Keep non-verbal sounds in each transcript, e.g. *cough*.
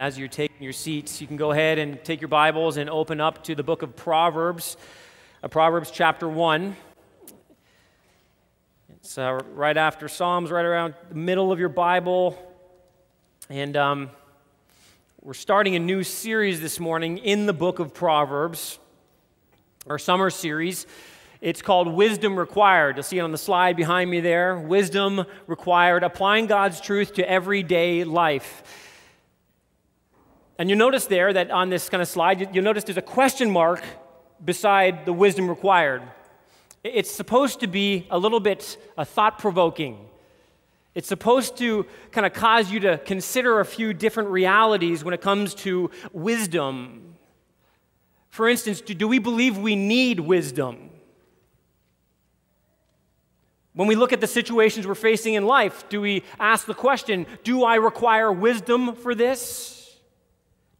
As you're taking your seats, you can go ahead and take your Bibles and open up to the book of Proverbs, uh, Proverbs chapter 1. It's uh, right after Psalms, right around the middle of your Bible. And um, we're starting a new series this morning in the book of Proverbs, our summer series. It's called Wisdom Required. You'll see it on the slide behind me there. Wisdom Required, applying God's truth to everyday life. And you notice there that on this kind of slide, you'll notice there's a question mark beside the wisdom required. It's supposed to be a little bit uh, thought provoking. It's supposed to kind of cause you to consider a few different realities when it comes to wisdom. For instance, do, do we believe we need wisdom? When we look at the situations we're facing in life, do we ask the question, do I require wisdom for this?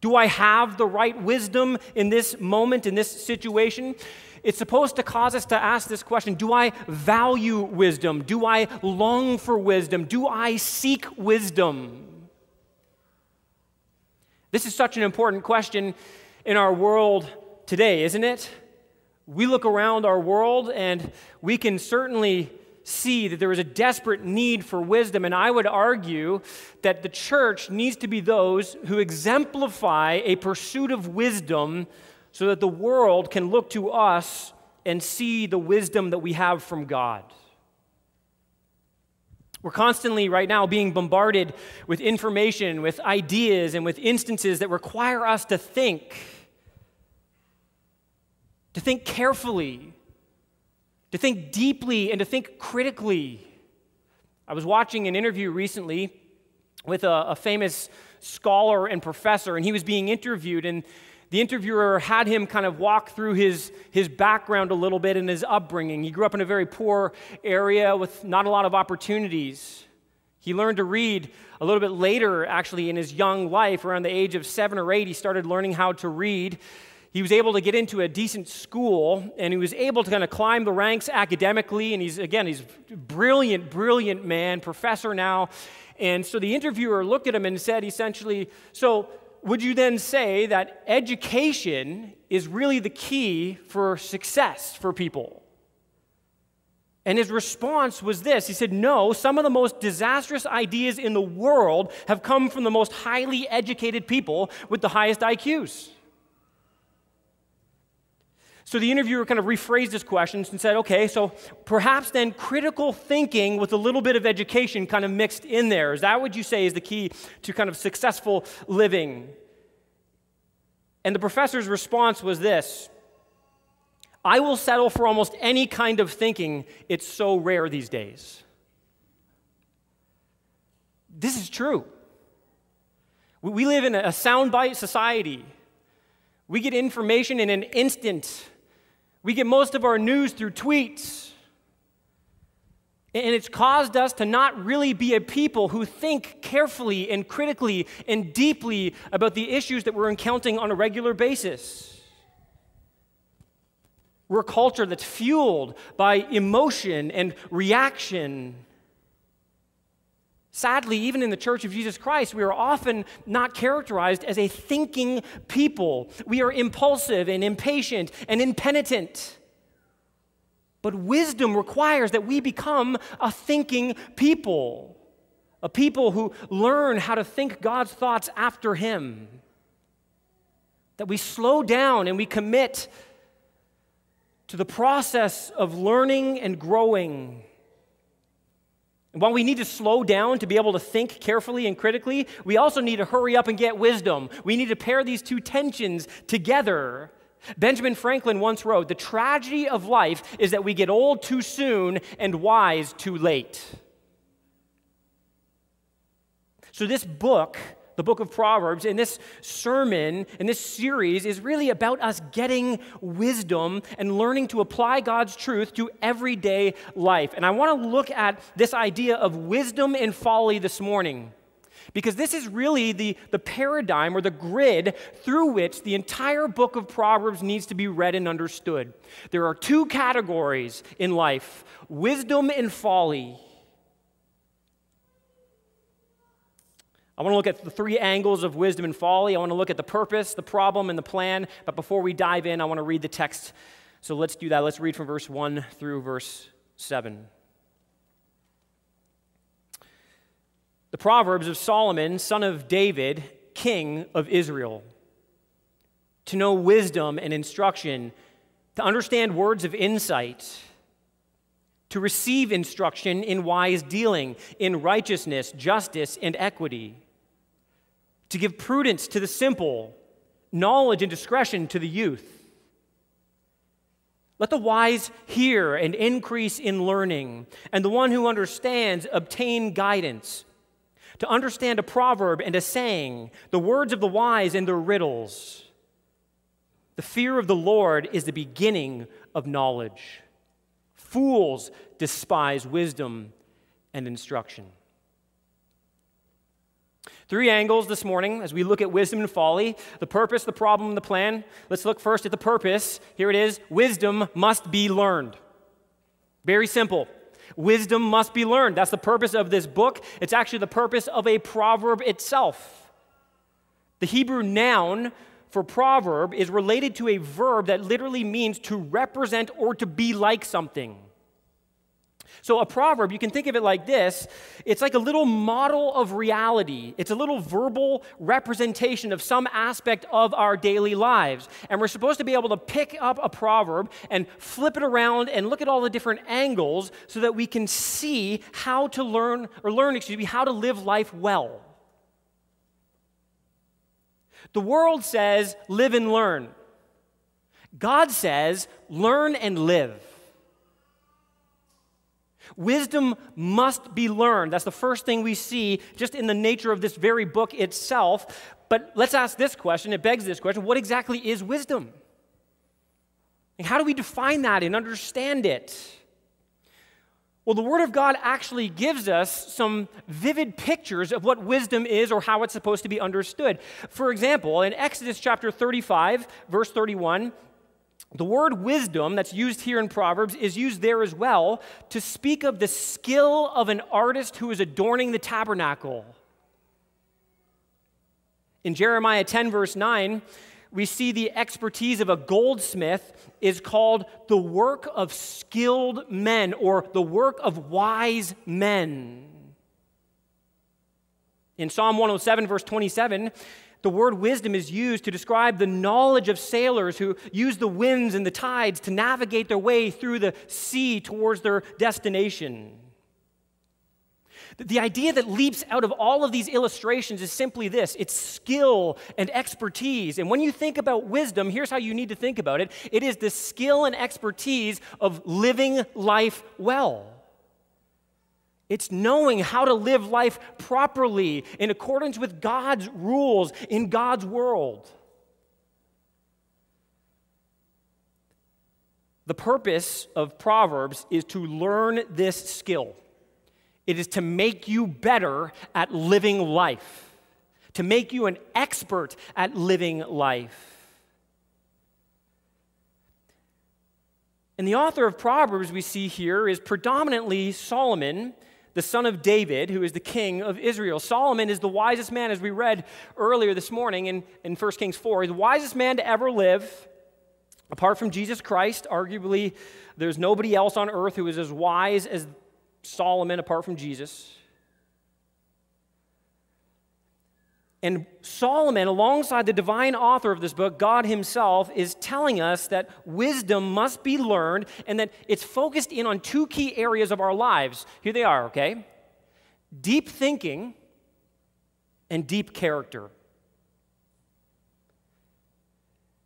Do I have the right wisdom in this moment, in this situation? It's supposed to cause us to ask this question Do I value wisdom? Do I long for wisdom? Do I seek wisdom? This is such an important question in our world today, isn't it? We look around our world and we can certainly see that there is a desperate need for wisdom. And I would argue that the church needs to be those who exemplify a pursuit of wisdom so that the world can look to us and see the wisdom that we have from God. We're constantly, right now, being bombarded with information, with ideas, and with instances that require us to think, to think carefully, to think deeply and to think critically. I was watching an interview recently with a, a, famous scholar and professor, and he was being interviewed, and the interviewer had him kind of walk through his, his background a little bit and his upbringing. He grew up in a very poor area with not a lot of opportunities. He learned to read a little bit later, actually, in his young life, around the age of seven or eight. He started learning how to read he was able to get into a decent school and he was able to kind of climb the ranks academically and he's again he's brilliant brilliant man professor now. And so the interviewer looked at him and said essentially so would you then say that education is really the key for success for people? And his response was this. He said no some of the most disastrous ideas in the world have come from the most highly educated people with the highest iqs so the interviewer kind of rephrased his questions and said, okay, so perhaps then critical thinking with a little bit of education kind of mixed in there. Is that what you say is the key to kind of successful living? And the professor's response was this I will settle for almost any kind of thinking. It's so rare these days. This is true. We live in a soundbite society. We get information in an instant. We get most of our news through tweets. And it's caused us to not really be a people who think carefully and critically and deeply about the issues that we're encountering on a regular basis. We're a culture that's fueled by emotion and reaction. Sadly, even in the Church of Jesus Christ, we are often not characterized as a thinking people. We are impulsive and impatient and impenitent. But wisdom requires that we become a thinking people, a people who learn how to think God's thoughts after Him. That we slow down and we commit to the process of learning and growing while we need to slow down to be able to think carefully and critically, we also need to hurry up and get wisdom. We need to pair these two tensions together. Benjamin Franklin once wrote The tragedy of life is that we get old too soon and wise too late. So, this book the book of Proverbs, and this sermon and this series is really about us getting wisdom and learning to apply God's truth to everyday life. And I want to look at this idea of wisdom and folly this morning. Because this is really the, the paradigm or the grid through which the entire book of Proverbs needs to be read and understood. There are two categories in life wisdom and folly. I want to look at the three angles of wisdom and folly. I want to look at the purpose, the problem, and the plan. But before we dive in, I want to read the text. So let's do that. Let's read from verse 1 through verse 7. The Proverbs of Solomon, son of David, king of Israel. To know wisdom and instruction, to understand words of insight, to receive instruction in wise dealing, in righteousness, justice, and equity, to give prudence to the simple, knowledge and discretion to the youth. Let the wise hear and increase in learning, and the one who understands obtain guidance to understand a proverb and a saying, the words of the wise and their riddles. The fear of the Lord is the beginning of knowledge. Fools despise wisdom and instruction. Three angles this morning as we look at wisdom and folly the purpose, the problem, the plan. Let's look first at the purpose. Here it is wisdom must be learned. Very simple. Wisdom must be learned. That's the purpose of this book. It's actually the purpose of a proverb itself. The Hebrew noun for proverb is related to a verb that literally means to represent or to be like something. So, a proverb, you can think of it like this it's like a little model of reality. It's a little verbal representation of some aspect of our daily lives. And we're supposed to be able to pick up a proverb and flip it around and look at all the different angles so that we can see how to learn, or learn, excuse me, how to live life well. The world says, live and learn. God says, learn and live. Wisdom must be learned. That's the first thing we see just in the nature of this very book itself. But let's ask this question. It begs this question what exactly is wisdom? And how do we define that and understand it? Well, the Word of God actually gives us some vivid pictures of what wisdom is or how it's supposed to be understood. For example, in Exodus chapter 35, verse 31, the word wisdom that's used here in Proverbs is used there as well to speak of the skill of an artist who is adorning the tabernacle. In Jeremiah 10, verse 9, we see the expertise of a goldsmith is called the work of skilled men or the work of wise men. In Psalm 107, verse 27, the word wisdom is used to describe the knowledge of sailors who use the winds and the tides to navigate their way through the sea towards their destination. The idea that leaps out of all of these illustrations is simply this it's skill and expertise. And when you think about wisdom, here's how you need to think about it it is the skill and expertise of living life well. It's knowing how to live life properly in accordance with God's rules in God's world. The purpose of Proverbs is to learn this skill. It is to make you better at living life, to make you an expert at living life. And the author of Proverbs we see here is predominantly Solomon the son of David, who is the king of Israel. Solomon is the wisest man, as we read earlier this morning in, in 1 Kings 4. He's the wisest man to ever live. Apart from Jesus Christ, arguably, there's nobody else on earth who is as wise as Solomon apart from Jesus. And Solomon, alongside the divine author of this book, God Himself, is telling us that wisdom must be learned and that it's focused in on two key areas of our lives. Here they are, okay? Deep thinking and deep character.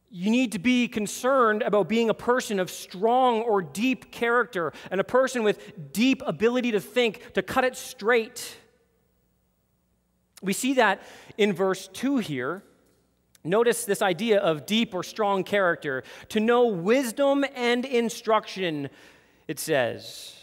You need to be concerned about being a person of strong or deep character and a person with deep ability to think, to cut it straight we see that in verse 2 here. Notice this idea of deep or strong character. To know wisdom and instruction, it says.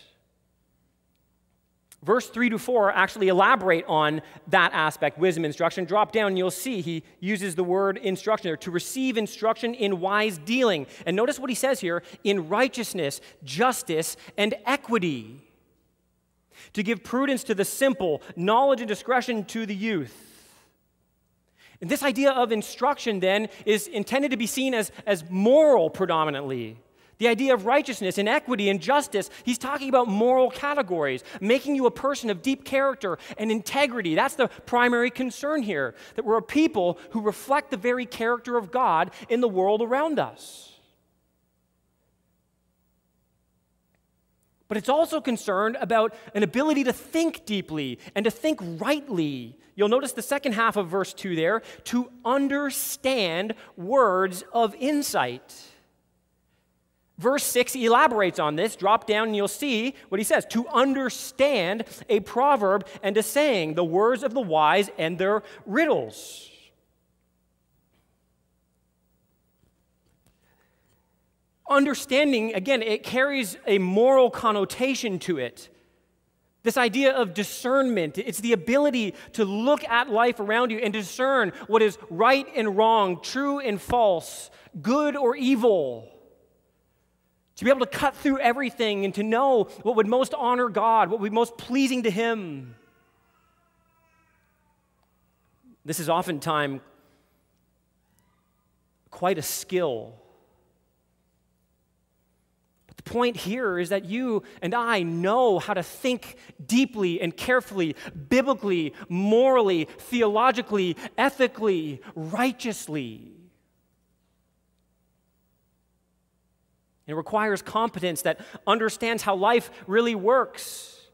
Verse 3 to 4 actually elaborate on that aspect, wisdom instruction. Drop down you'll see he uses the word instruction there to receive instruction in wise dealing. And notice what he says here in righteousness, justice, and equity to give prudence to the simple, knowledge and discretion to the youth. And this idea of instruction then is intended to be seen as, as moral predominantly. The idea of righteousness and equity and justice, he's talking about moral categories, making you a person of deep character and integrity. That's the primary concern here, that we're a people who reflect the very character of God in the world around us. But it's also concerned about an ability to think deeply and to think rightly. You'll notice the second half of verse 2 there to understand words of insight. Verse 6 elaborates on this. Drop down and you'll see what he says to understand a proverb and a saying, the words of the wise and their riddles. Understanding, again, it carries a moral connotation to it. This idea of discernment, it's the ability to look at life around you and discern what is right and wrong, true and false, good or evil. To be able to cut through everything and to know what would most honor God, what would be most pleasing to Him. This is oftentimes quite a skill the point here is that you and I know how to think deeply and carefully, biblically, morally, theologically, ethically, righteously. It requires competence that understands how life really works,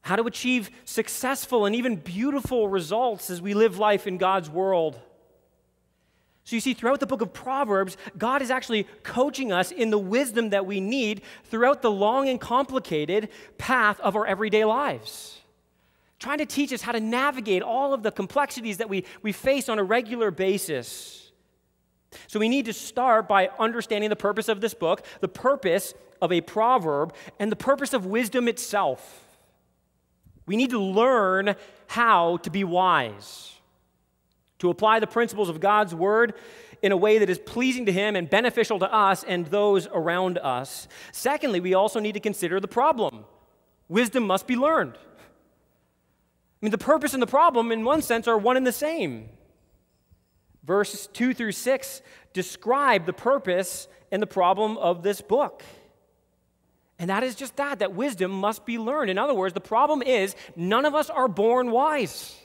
how to achieve successful and even beautiful results as we live life in God's world. So you see, throughout the book of Proverbs, God is actually coaching us in the wisdom that we need throughout the long and complicated path of our everyday lives. Trying to teach us how to navigate all of the complexities that we, we face on a regular basis. So we need to start by understanding the purpose of this book, the purpose of a proverb, and the purpose of wisdom itself. We need to learn how to be wise to apply the principles of God's word in a way that is pleasing to Him and beneficial to us and those around us. Secondly, we also need to consider the problem. Wisdom must be learned. I mean, the purpose and the problem, in one sense, are one and the same. Verses 2 through 6 describe the purpose and the problem of this book. And that is just that, that wisdom must be learned. In other words, the problem is none of us are born wise.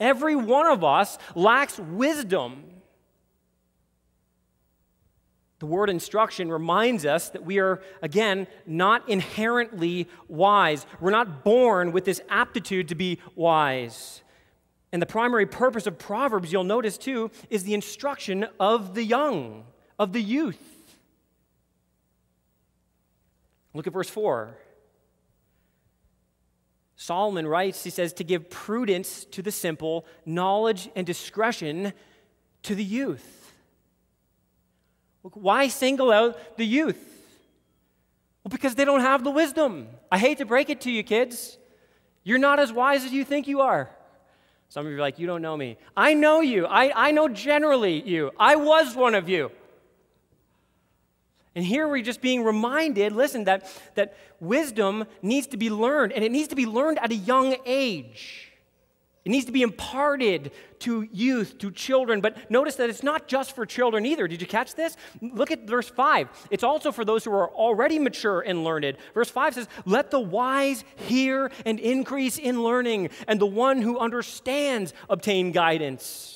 Every one of us lacks wisdom. The word instruction reminds us that we are, again, not inherently wise. We're not born with this aptitude to be wise. And the primary purpose of Proverbs, you'll notice too, is the instruction of the young, of the youth. Look at verse 4. Solomon writes, he says, to give prudence to the simple, knowledge and discretion to the youth. Why single out the youth? Well, because they don't have the wisdom. I hate to break it to you, kids. You're not as wise as you think you are. Some of you are like, you don't know me. I know you. I, I know generally you. I was one of you. And here we're just being reminded listen, that, that wisdom needs to be learned, and it needs to be learned at a young age. It needs to be imparted to youth, to children. But notice that it's not just for children either. Did you catch this? Look at verse 5. It's also for those who are already mature and learned. Verse 5 says, Let the wise hear and increase in learning, and the one who understands obtain guidance.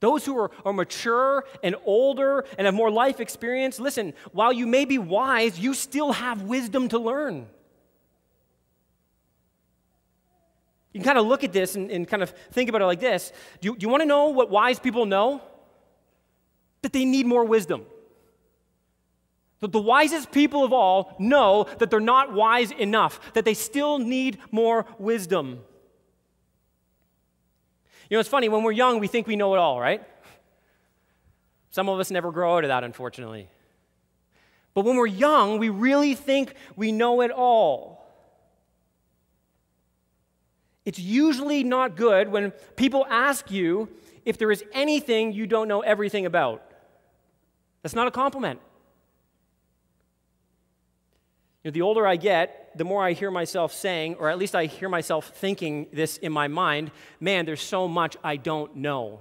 Those who are, are mature and older and have more life experience, listen, while you may be wise, you still have wisdom to learn. You can kind of look at this and, and kind of think about it like this. Do you, do you want to know what wise people know? That they need more wisdom. That the wisest people of all know that they're not wise enough, that they still need more wisdom. You know, it's funny, when we're young, we think we know it all, right? Some of us never grow out of that, unfortunately. But when we're young, we really think we know it all. It's usually not good when people ask you if there is anything you don't know everything about. That's not a compliment. Know, the older I get, the more I hear myself saying, or at least I hear myself thinking this in my mind man, there's so much I don't know.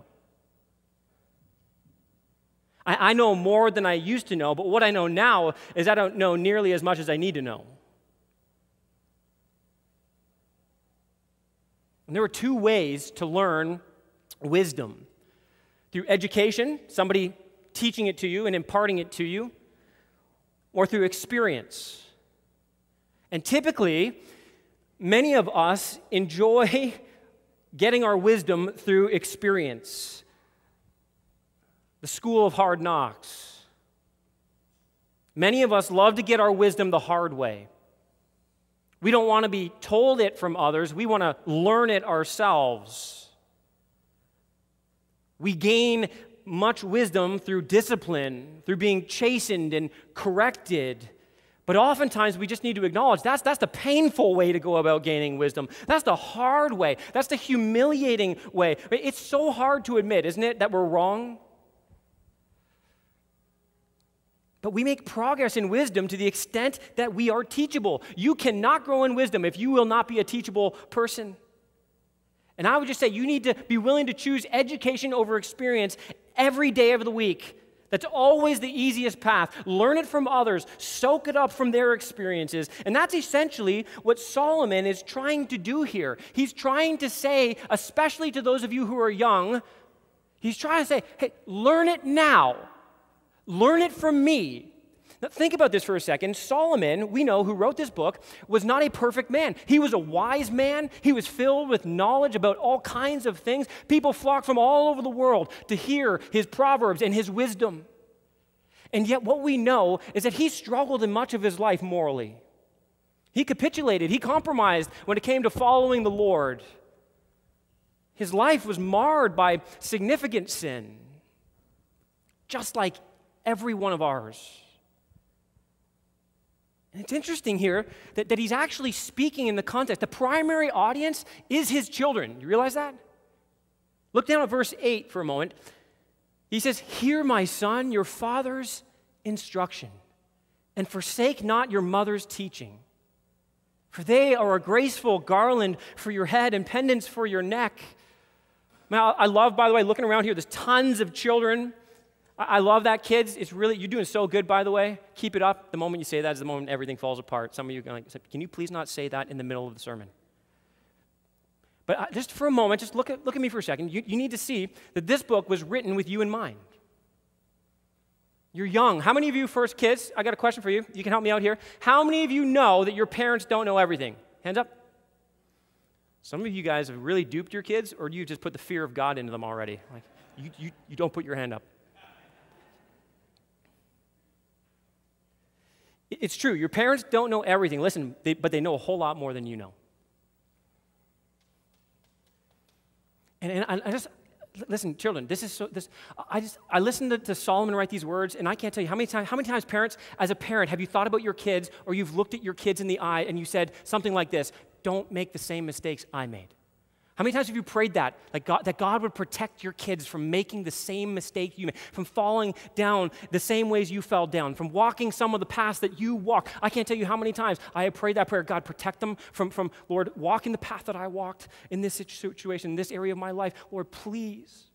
I, I know more than I used to know, but what I know now is I don't know nearly as much as I need to know. And there are two ways to learn wisdom through education, somebody teaching it to you and imparting it to you, or through experience. And typically, many of us enjoy *laughs* getting our wisdom through experience. The school of hard knocks. Many of us love to get our wisdom the hard way. We don't want to be told it from others, we want to learn it ourselves. We gain much wisdom through discipline, through being chastened and corrected. But oftentimes we just need to acknowledge that's, that's the painful way to go about gaining wisdom. That's the hard way. That's the humiliating way. It's so hard to admit, isn't it, that we're wrong? But we make progress in wisdom to the extent that we are teachable. You cannot grow in wisdom if you will not be a teachable person. And I would just say you need to be willing to choose education over experience every day of the week. That's always the easiest path. Learn it from others, soak it up from their experiences. And that's essentially what Solomon is trying to do here. He's trying to say, especially to those of you who are young, he's trying to say, hey, learn it now Learn it from me. Now, think about this for a second. Solomon, we know, who wrote this book, was not a perfect man. He was a wise man. He was filled with knowledge about all kinds of things. People flocked from all over the world to hear his proverbs and his wisdom. And yet, what we know is that he struggled in much of his life morally. He capitulated, he compromised when it came to following the Lord. His life was marred by significant sin, just like every one of ours. It's interesting here that, that he's actually speaking in the context. The primary audience is his children. You realize that? Look down at verse 8 for a moment. He says, Hear, my son, your father's instruction, and forsake not your mother's teaching. For they are a graceful garland for your head and pendants for your neck. Now, I love, by the way, looking around here, there's tons of children I love that, kids. It's really, you're doing so good, by the way. Keep it up. The moment you say that is the moment everything falls apart. Some of you are going, can you please not say that in the middle of the sermon? But uh, just for a moment, just look at, look at me for a second. You, you need to see that this book was written with you in mind. You're young. How many of you, first kids, I got a question for you. You can help me out here. How many of you know that your parents don't know everything? Hands up. Some of you guys have really duped your kids, or you just put the fear of God into them already? Like, you, you, you don't put your hand up. It's true. Your parents don't know everything. Listen, they, but they know a whole lot more than you know. And, and I, just, listen, children, this is so, this, I just, I listened to, to, Solomon write these words, and I can't tell you how many times, how many times, parents, as a parent, have you thought about your kids, or you've looked at your kids in the eye and you said something like this Don't make the same mistakes I made. How many times have you prayed that? Like God, that God would protect your kids from making the same mistake you made, from falling down the same ways you fell down, from walking some of the paths that you walk. I can't tell you how many times I have prayed that prayer. God, protect them from, from Lord, walking the path that I walked in this situation, in this area of my life. Lord, please.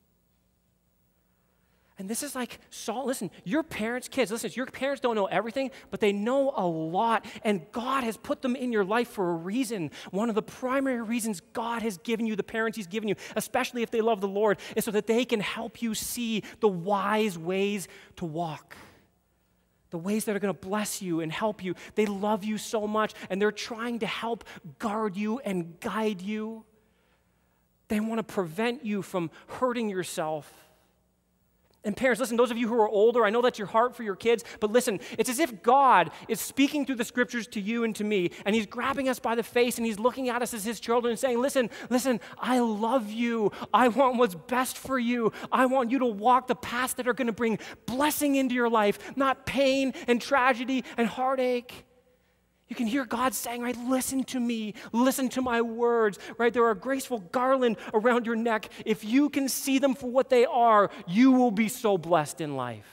And this is like Saul. Listen, your parents' kids, listen, your parents don't know everything, but they know a lot. And God has put them in your life for a reason. One of the primary reasons God has given you the parents He's given you, especially if they love the Lord, is so that they can help you see the wise ways to walk. The ways that are going to bless you and help you. They love you so much, and they're trying to help guard you and guide you. They want to prevent you from hurting yourself. And parents, listen, those of you who are older, I know that's your heart for your kids, but listen, it's as if God is speaking through the scriptures to you and to me, and He's grabbing us by the face and He's looking at us as His children and saying, Listen, listen, I love you. I want what's best for you. I want you to walk the paths that are going to bring blessing into your life, not pain and tragedy and heartache. You can hear God saying, right, listen to me, listen to my words, right? There are a graceful garland around your neck. If you can see them for what they are, you will be so blessed in life.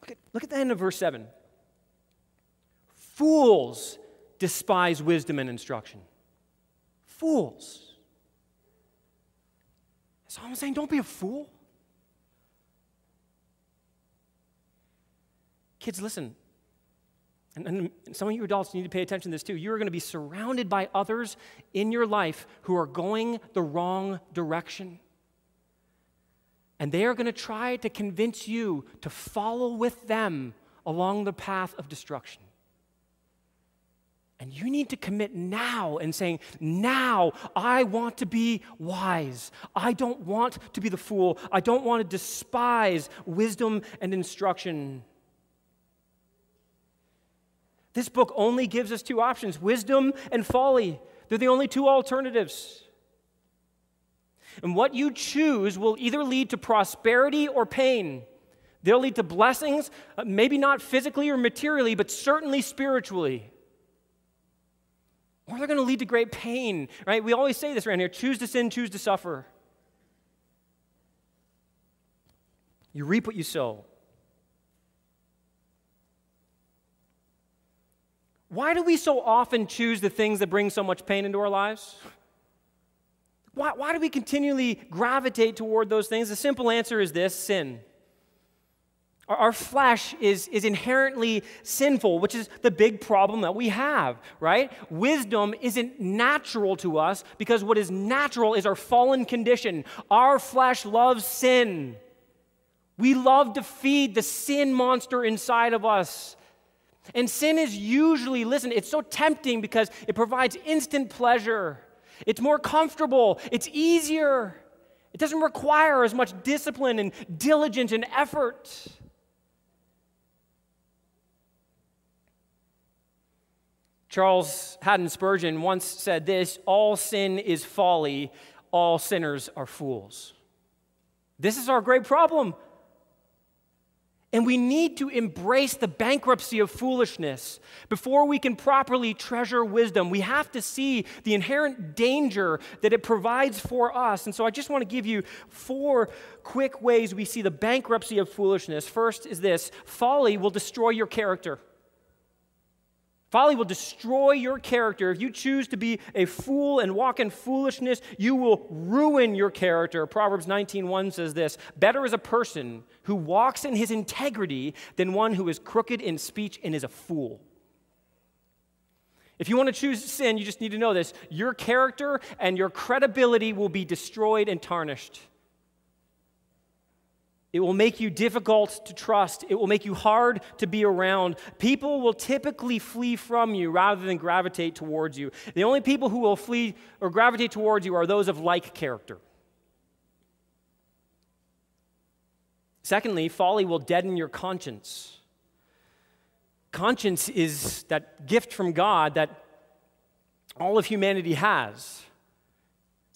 Look at, look at the end of verse 7. Fools despise wisdom and instruction. Fools. So I'm saying, don't be a fool. Kids, listen. And, and, some of you adults need to pay attention to this too. You are going to be surrounded by others in your life who are going the wrong direction. And they are going to try to convince you to follow with them along the path of destruction. And you need to commit now and saying, Now I want to be wise. I don't want to be the fool. I don't want to despise wisdom and instruction. This book only gives us two options wisdom and folly. They're the only two alternatives. And what you choose will either lead to prosperity or pain. They'll lead to blessings, uh, maybe not physically or materially, but certainly spiritually. Or they're going to lead to great pain, right? We always say this around here choose to sin, choose to suffer. You reap what you sow. Why do we so often choose the things that bring so much pain into our lives? Why, why do we continually gravitate toward those things? The simple answer is this sin. Our, flesh is, is inherently sinful, which is the big problem that we have, right? Wisdom isn't natural to us because what is natural is our fallen condition. Our flesh loves sin. We love to feed the sin monster inside of us. And sin is usually, listen, it's so tempting because it provides instant pleasure. It's more comfortable, it's easier. It doesn't require as much discipline and diligence and effort. Charles Haddon Spurgeon once said this all sin is folly, all sinners are fools. This is our great problem. And we need to embrace the bankruptcy of foolishness before we can properly treasure wisdom. We have to see the inherent danger that it provides for us. And so I just want to give you four quick ways we see the bankruptcy of foolishness. First is this folly will destroy your character. Folly will destroy your character. If you choose to be a fool and walk in foolishness, you will ruin your character. Proverbs 19:1 says this, "Better is a person who walks in his integrity than one who is crooked in speech and is a fool." If you want to choose sin, you just need to know this. Your character and your credibility will be destroyed and tarnished. It will make you difficult to trust. It will make you hard to be around. People will typically flee from you rather than gravitate towards you. The only people who will flee or gravitate towards you are those of like character. Secondly, folly will deaden your conscience. Conscience is that gift from God that all of humanity has.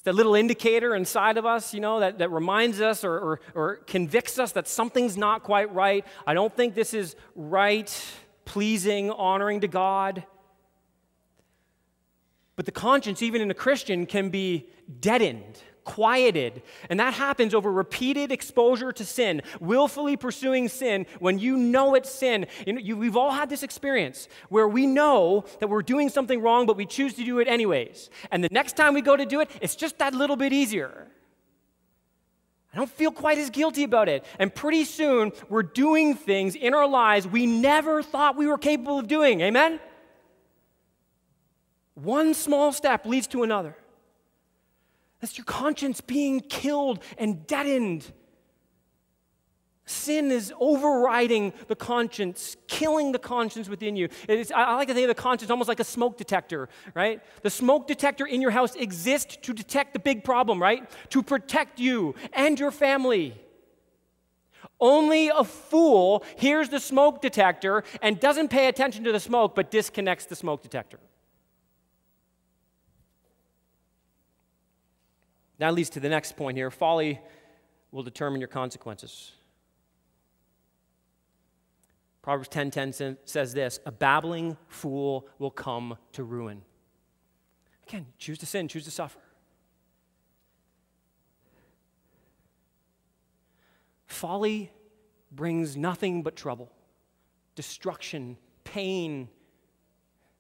It's that little indicator inside of us, you know, that, that reminds us or, or, or convicts us that something's not quite right. I don't think this is right, pleasing, honoring to God. But the conscience, even in a Christian, can be deadened quieted. And that happens over repeated exposure to sin, willfully pursuing sin when you know it's sin. You know, you, we've all had this experience where we know that we're doing something wrong, but we choose to do it anyways. And the next time we go to do it, it's just that little bit easier. I don't feel quite as guilty about it. And pretty soon, we're doing things in our lives we never thought we were capable of doing. Amen? One small step leads to another. That's your conscience being killed and deadened. Sin is overriding the conscience, killing the conscience within you. I like to think of the conscience almost like a smoke detector, right? The smoke detector in your house exists to detect the big problem, right? To protect you and your family. Only a fool hears the smoke detector and doesn't pay attention to the smoke but disconnects the smoke detector. That leads to the next point here folly will determine your consequences. Proverbs 10:10 says this, a babbling fool will come to ruin. Again, choose to sin, choose to suffer. Folly brings nothing but trouble. destruction, pain,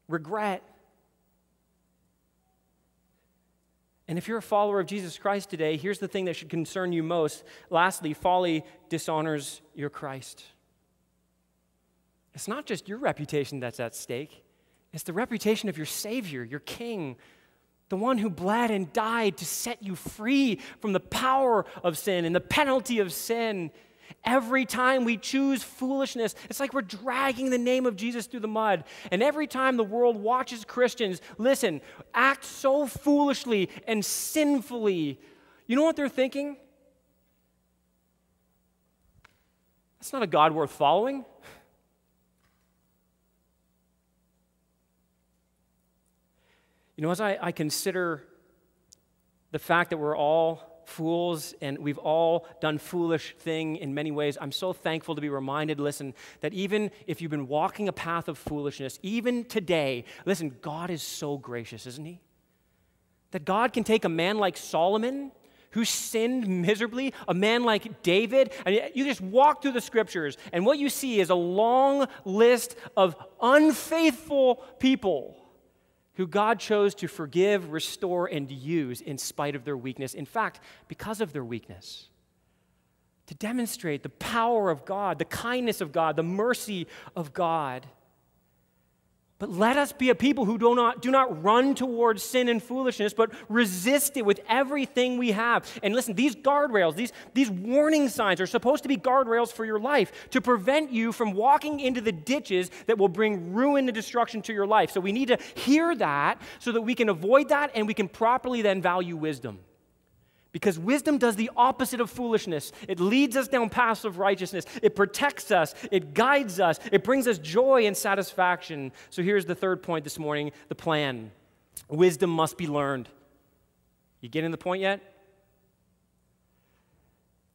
regret. And if you're a follower of Jesus Christ today, here's the thing that should concern you most. Lastly, folly dishonors your Christ. It's not just your reputation that's at stake, it's the reputation of your Savior, your King, the one who bled and died to set you free from the power of sin and the penalty of sin. Every time we choose foolishness, it's like we're dragging the name of Jesus through the mud. And every time the world watches Christians, listen, act so foolishly and sinfully, you know what they're thinking? That's not a God worth following. You know, as I, I consider the fact that we're all fools and we've all done foolish thing in many ways i'm so thankful to be reminded listen that even if you've been walking a path of foolishness even today listen god is so gracious isn't he that god can take a man like solomon who sinned miserably, a man like David. And you just walk through the scriptures, and what you see is a long list of unfaithful people who God chose to forgive, restore, and use in spite of their weakness. In fact, because of their weakness. To demonstrate the power of God, the kindness of God, the mercy of God. But let us be a people who do not, do not run towards sin and foolishness, but resist it with everything we have. And listen, these guardrails, these, these warning signs are supposed to be guardrails for your life to prevent you from walking into the ditches that will bring ruin and destruction to your life. So we need to hear that so that we can avoid that and we can properly then value wisdom. Because wisdom does the opposite of foolishness. It leads us down paths of righteousness. It protects us. It guides us. It brings us joy and satisfaction. So here's the third point this morning the plan. Wisdom must be learned. You getting the point yet?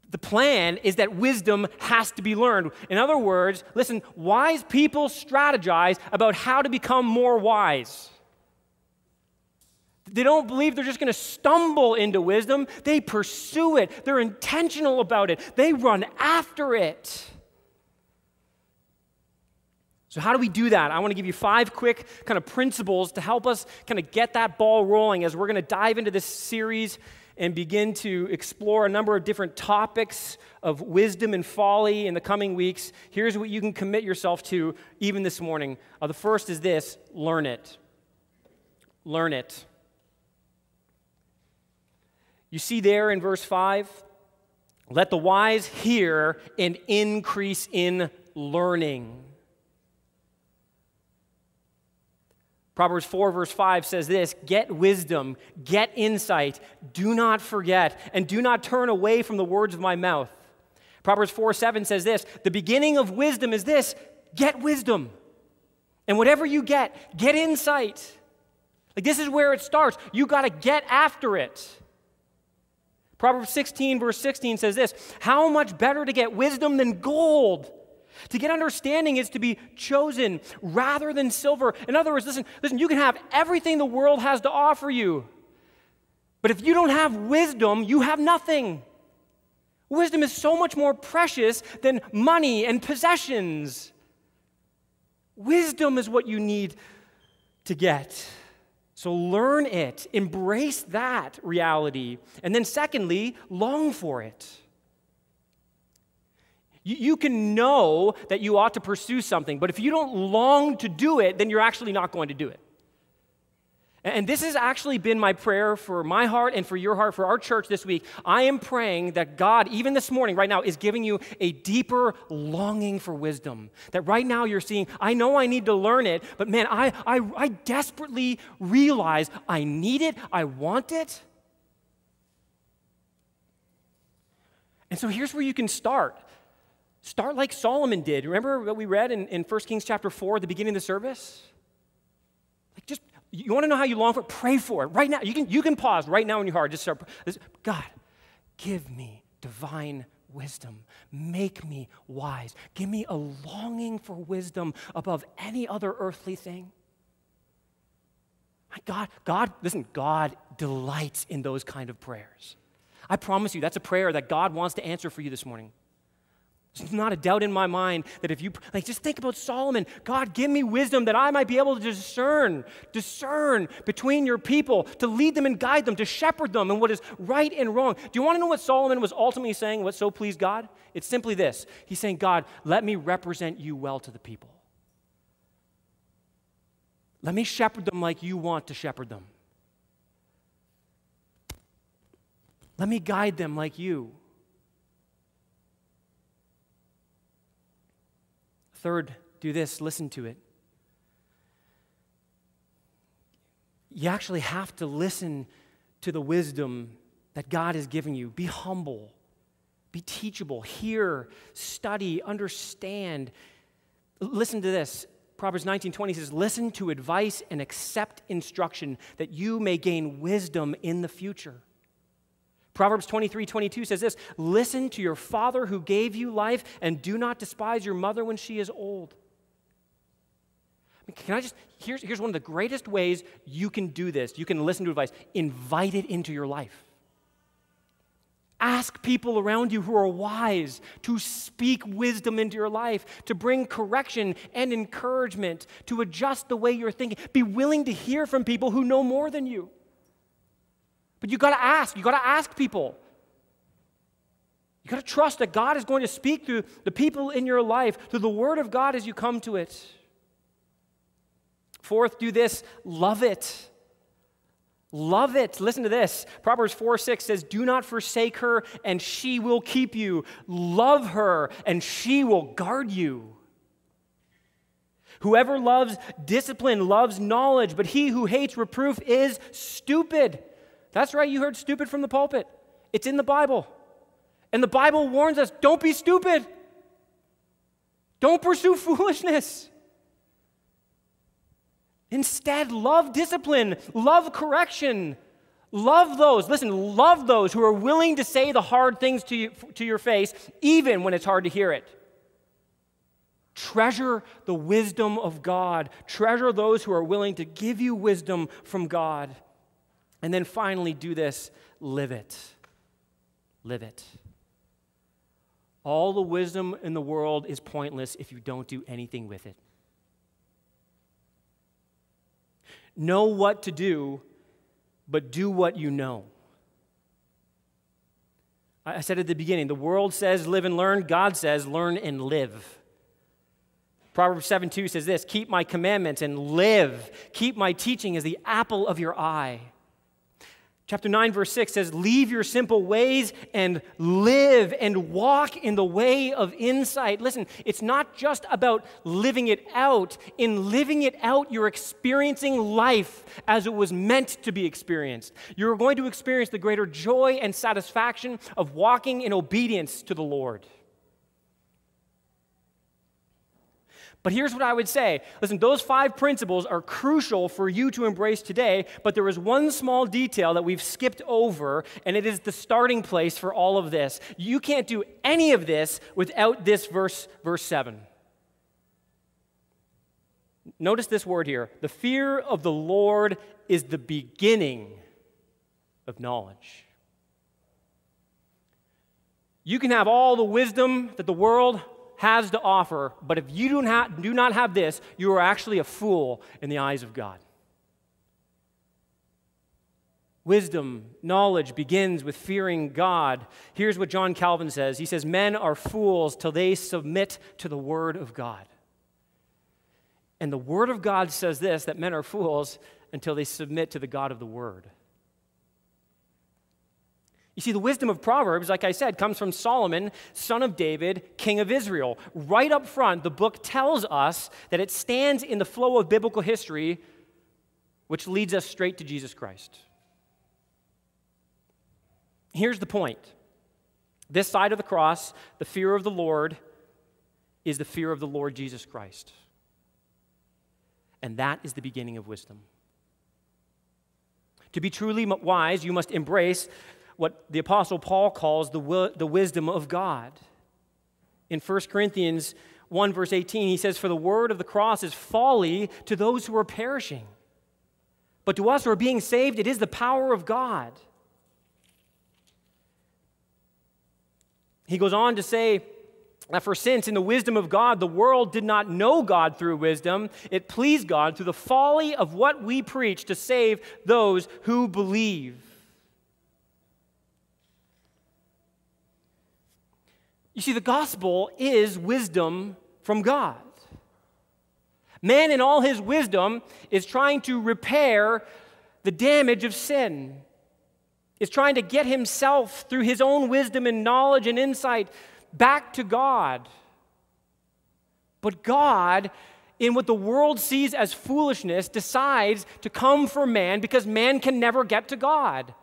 The plan is that wisdom has to be learned. In other words, listen, wise people strategize about how to become more wise. They don't believe they're just going to stumble into wisdom. They pursue it. They're intentional about it. They run after it. So, how do we do that? I want to give you five quick kind of principles to help us kind of get that ball rolling as we're going to dive into this series and begin to explore a number of different topics of wisdom and folly in the coming weeks. Here's what you can commit yourself to even this morning. Uh, the first is this learn it. Learn it. You see there in verse 5 let the wise hear and increase in learning. Proverbs 4, verse 5 says this Get wisdom, get insight, do not forget, and do not turn away from the words of my mouth. Proverbs 4, 7 says this The beginning of wisdom is this get wisdom. And whatever you get, get insight. Like this is where it starts. You got to get after it. Proverbs 16, verse 16 says this How much better to get wisdom than gold? To get understanding is to be chosen rather than silver. In other words, listen, listen, you can have everything the world has to offer you. But if you don't have wisdom, you have nothing. Wisdom is so much more precious than money and possessions. Wisdom is what you need to get. So learn it, embrace that reality. And then, secondly, long for it. You, can know that you ought to pursue something, but if you don't long to do it, then you're actually not going to do it. And this has actually been my prayer for my heart and for your heart, for our church this week. I am praying that God, even this morning, right now, is giving you a deeper longing for wisdom. That right now you're seeing, I know I need to learn it, but man, I, I, I desperately realize I need it, I want it. And so here's where you can start. Start like Solomon did. Remember what we read in, in 1 Kings chapter 4 at the beginning of the service? You want to know how you long for it? Pray for it right now. You can, you can pause right now in your heart. Just start. God, give me divine wisdom. Make me wise. Give me a longing for wisdom above any other earthly thing. God, God, listen, God delights in those kind of prayers. I promise you, that's a prayer that God wants to answer for you this morning. There's not a doubt in my mind that if you, like, just think about Solomon. God, give me wisdom that I might be able to discern, discern between your people, to lead them and guide them, to shepherd them in what is right and wrong. Do you want to know what Solomon was ultimately saying, what so pleased God? It's simply this He's saying, God, let me represent you well to the people. Let me shepherd them like you want to shepherd them. Let me guide them like you. Third, do this, listen to it. You actually have to listen to the wisdom that God has given you. Be humble, be teachable, hear, study, understand. Listen to this. Proverbs 19:20 says, "Listen to advice and accept instruction that you may gain wisdom in the future." Proverbs 23 22 says this Listen to your father who gave you life, and do not despise your mother when she is old. Can I just, here's, here's one of the greatest ways you can do this. You can listen to advice, invite it into your life. Ask people around you who are wise to speak wisdom into your life, to bring correction and encouragement, to adjust the way you're thinking. Be willing to hear from people who know more than you. But you got to ask. You got to ask people. You got to trust that God is going to speak through the people in your life, through the Word of God as you come to it. Fourth, do this love it. Love it. Listen to this. Proverbs 4 6 says, Do not forsake her, and she will keep you. Love her, and she will guard you. Whoever loves discipline loves knowledge, but he who hates reproof is stupid. That's right, you heard stupid from the pulpit. It's in the Bible. And the Bible warns us don't be stupid, don't pursue *laughs* foolishness. Instead, love discipline, love correction. Love those, listen, love those who are willing to say the hard things to, you, to your face, even when it's hard to hear it. Treasure the wisdom of God. Treasure those who are willing to give you wisdom from God. And then finally, do this live it. Live it. All the wisdom in the world is pointless if you don't do anything with it. Know what to do, but do what you know. I said at the beginning the world says live and learn, God says learn and live. Proverbs 7 2 says this Keep my commandments and live. Keep my teaching as the apple of your eye. Chapter 9, verse 6 says, Leave your simple ways and live and walk in the way of insight. Listen, it's not just about living it out. In living it out, you're experiencing life as it was meant to be experienced. You're going to experience the greater joy and satisfaction of walking in obedience to the Lord. But here's what I would say listen, those five principles are crucial for you to embrace today, but there is one small detail that we've skipped over, and it is the starting place for all of this. You can't do any of this without this verse, verse 7. Notice this word here the fear of the Lord is the beginning of knowledge. You can have all the wisdom that the world has to offer, but if you do not, do not have this, you are actually a fool in the eyes of God. Wisdom, knowledge begins with fearing God. Here's what John Calvin says He says, Men are fools till they submit to the Word of God. And the Word of God says this that men are fools until they submit to the God of the Word. You see, the wisdom of Proverbs, like I said, comes from Solomon, son of David, king of Israel. Right up front, the book tells us that it stands in the flow of biblical history, which leads us straight to Jesus Christ. Here's the point this side of the cross, the fear of the Lord, is the fear of the Lord Jesus Christ. And that is the beginning of wisdom. To be truly wise, you must embrace what the Apostle Paul calls the, the wisdom of God. In 1 Corinthians 1, verse 18, he says, For the word of the cross is folly to those who are perishing. But to us who are being saved, it is the power of God. He goes on to say that for since in the wisdom of God the world did not know God through wisdom, it pleased God through the folly of what we preach to save those who believe. You see, the gospel is wisdom from God. Man, in all his wisdom, is trying to repair the damage of sin, is trying to get himself through his own wisdom and knowledge and insight back to God. But God, in what the world sees as foolishness, decides to come for man because man can never get to God.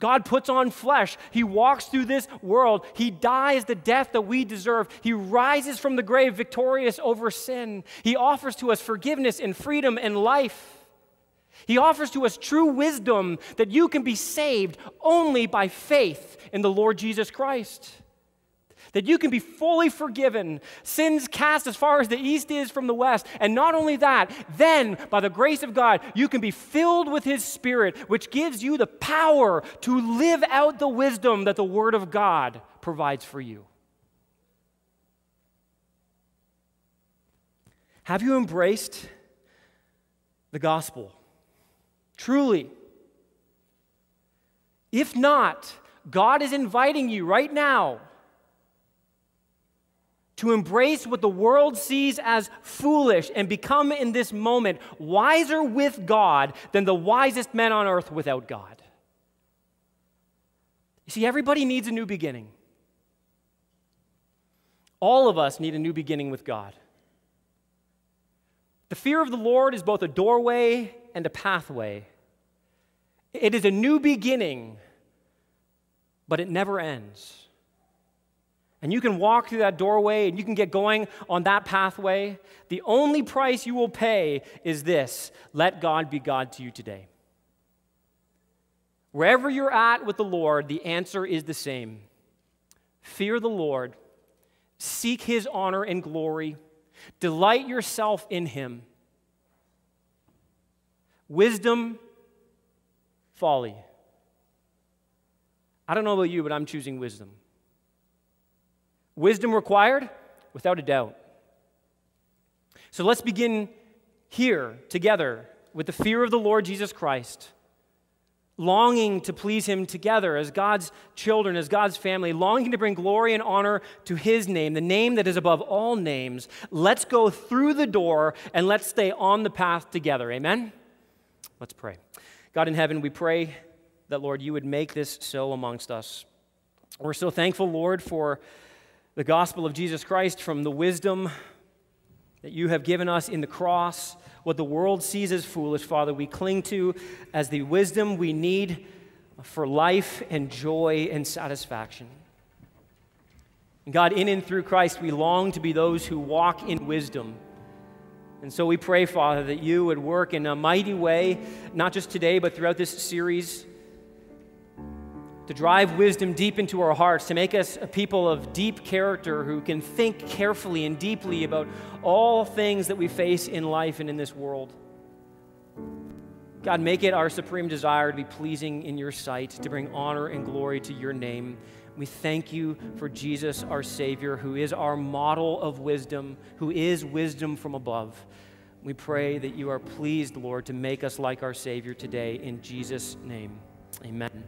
God puts on flesh. He walks through this world. He dies the death that we deserve. He rises from the grave victorious over sin. He offers to us forgiveness and freedom and life. He offers to us true wisdom that you can be saved only by faith in the Lord Jesus Christ that you can be fully forgiven, sins cast as far as the east is from the west. And not only that, then by the grace of God, you can be filled with His Spirit, which gives you the power to live out the wisdom that the Word of God provides for you. Have you embraced the gospel? Truly. If not, God is inviting you right now to embrace what the world sees as foolish and become in this moment wiser with God than the wisest men on earth without God. You see, everybody needs a new beginning. All of us need a new beginning with God. The fear of the Lord is both a doorway and a pathway. It is a new beginning, but it never ends. And you can walk through that doorway and you can get going on that pathway. The only price you will pay is this let God be God to you today. Wherever you're at with the Lord, the answer is the same fear the Lord, seek his honor and glory, delight yourself in him. Wisdom, folly. I don't know about you, but I'm choosing wisdom. Wisdom required? Without a doubt. So let's begin here together with the fear of the Lord Jesus Christ, longing to please Him together as God's children, as God's family, longing to bring glory and honor to His name, the name that is above all names. Let's go through the door and let's stay on the path together. Amen? Let's pray. God in heaven, we pray that, Lord, you would make this so amongst us. We're so thankful, Lord, for the gospel of Jesus Christ from the wisdom that you have given us in the cross, what the world sees as foolish, Father, we cling to as the wisdom we need for life and joy and satisfaction. God, in and through Christ, we long to be those who walk in wisdom. And so we pray, Father, that you would work in a mighty way, not just today, but throughout this series to drive wisdom deep into our hearts, to make us a people of deep character who can think carefully and deeply about all things that we face in life and in this world. God, make it our supreme desire to be pleasing in your sight, to bring honor and glory to your name. We thank you for Jesus, our Savior, who is our model of wisdom, who is wisdom from above. We pray that you are pleased, Lord, to make us like our Savior today. In Jesus' name, amen.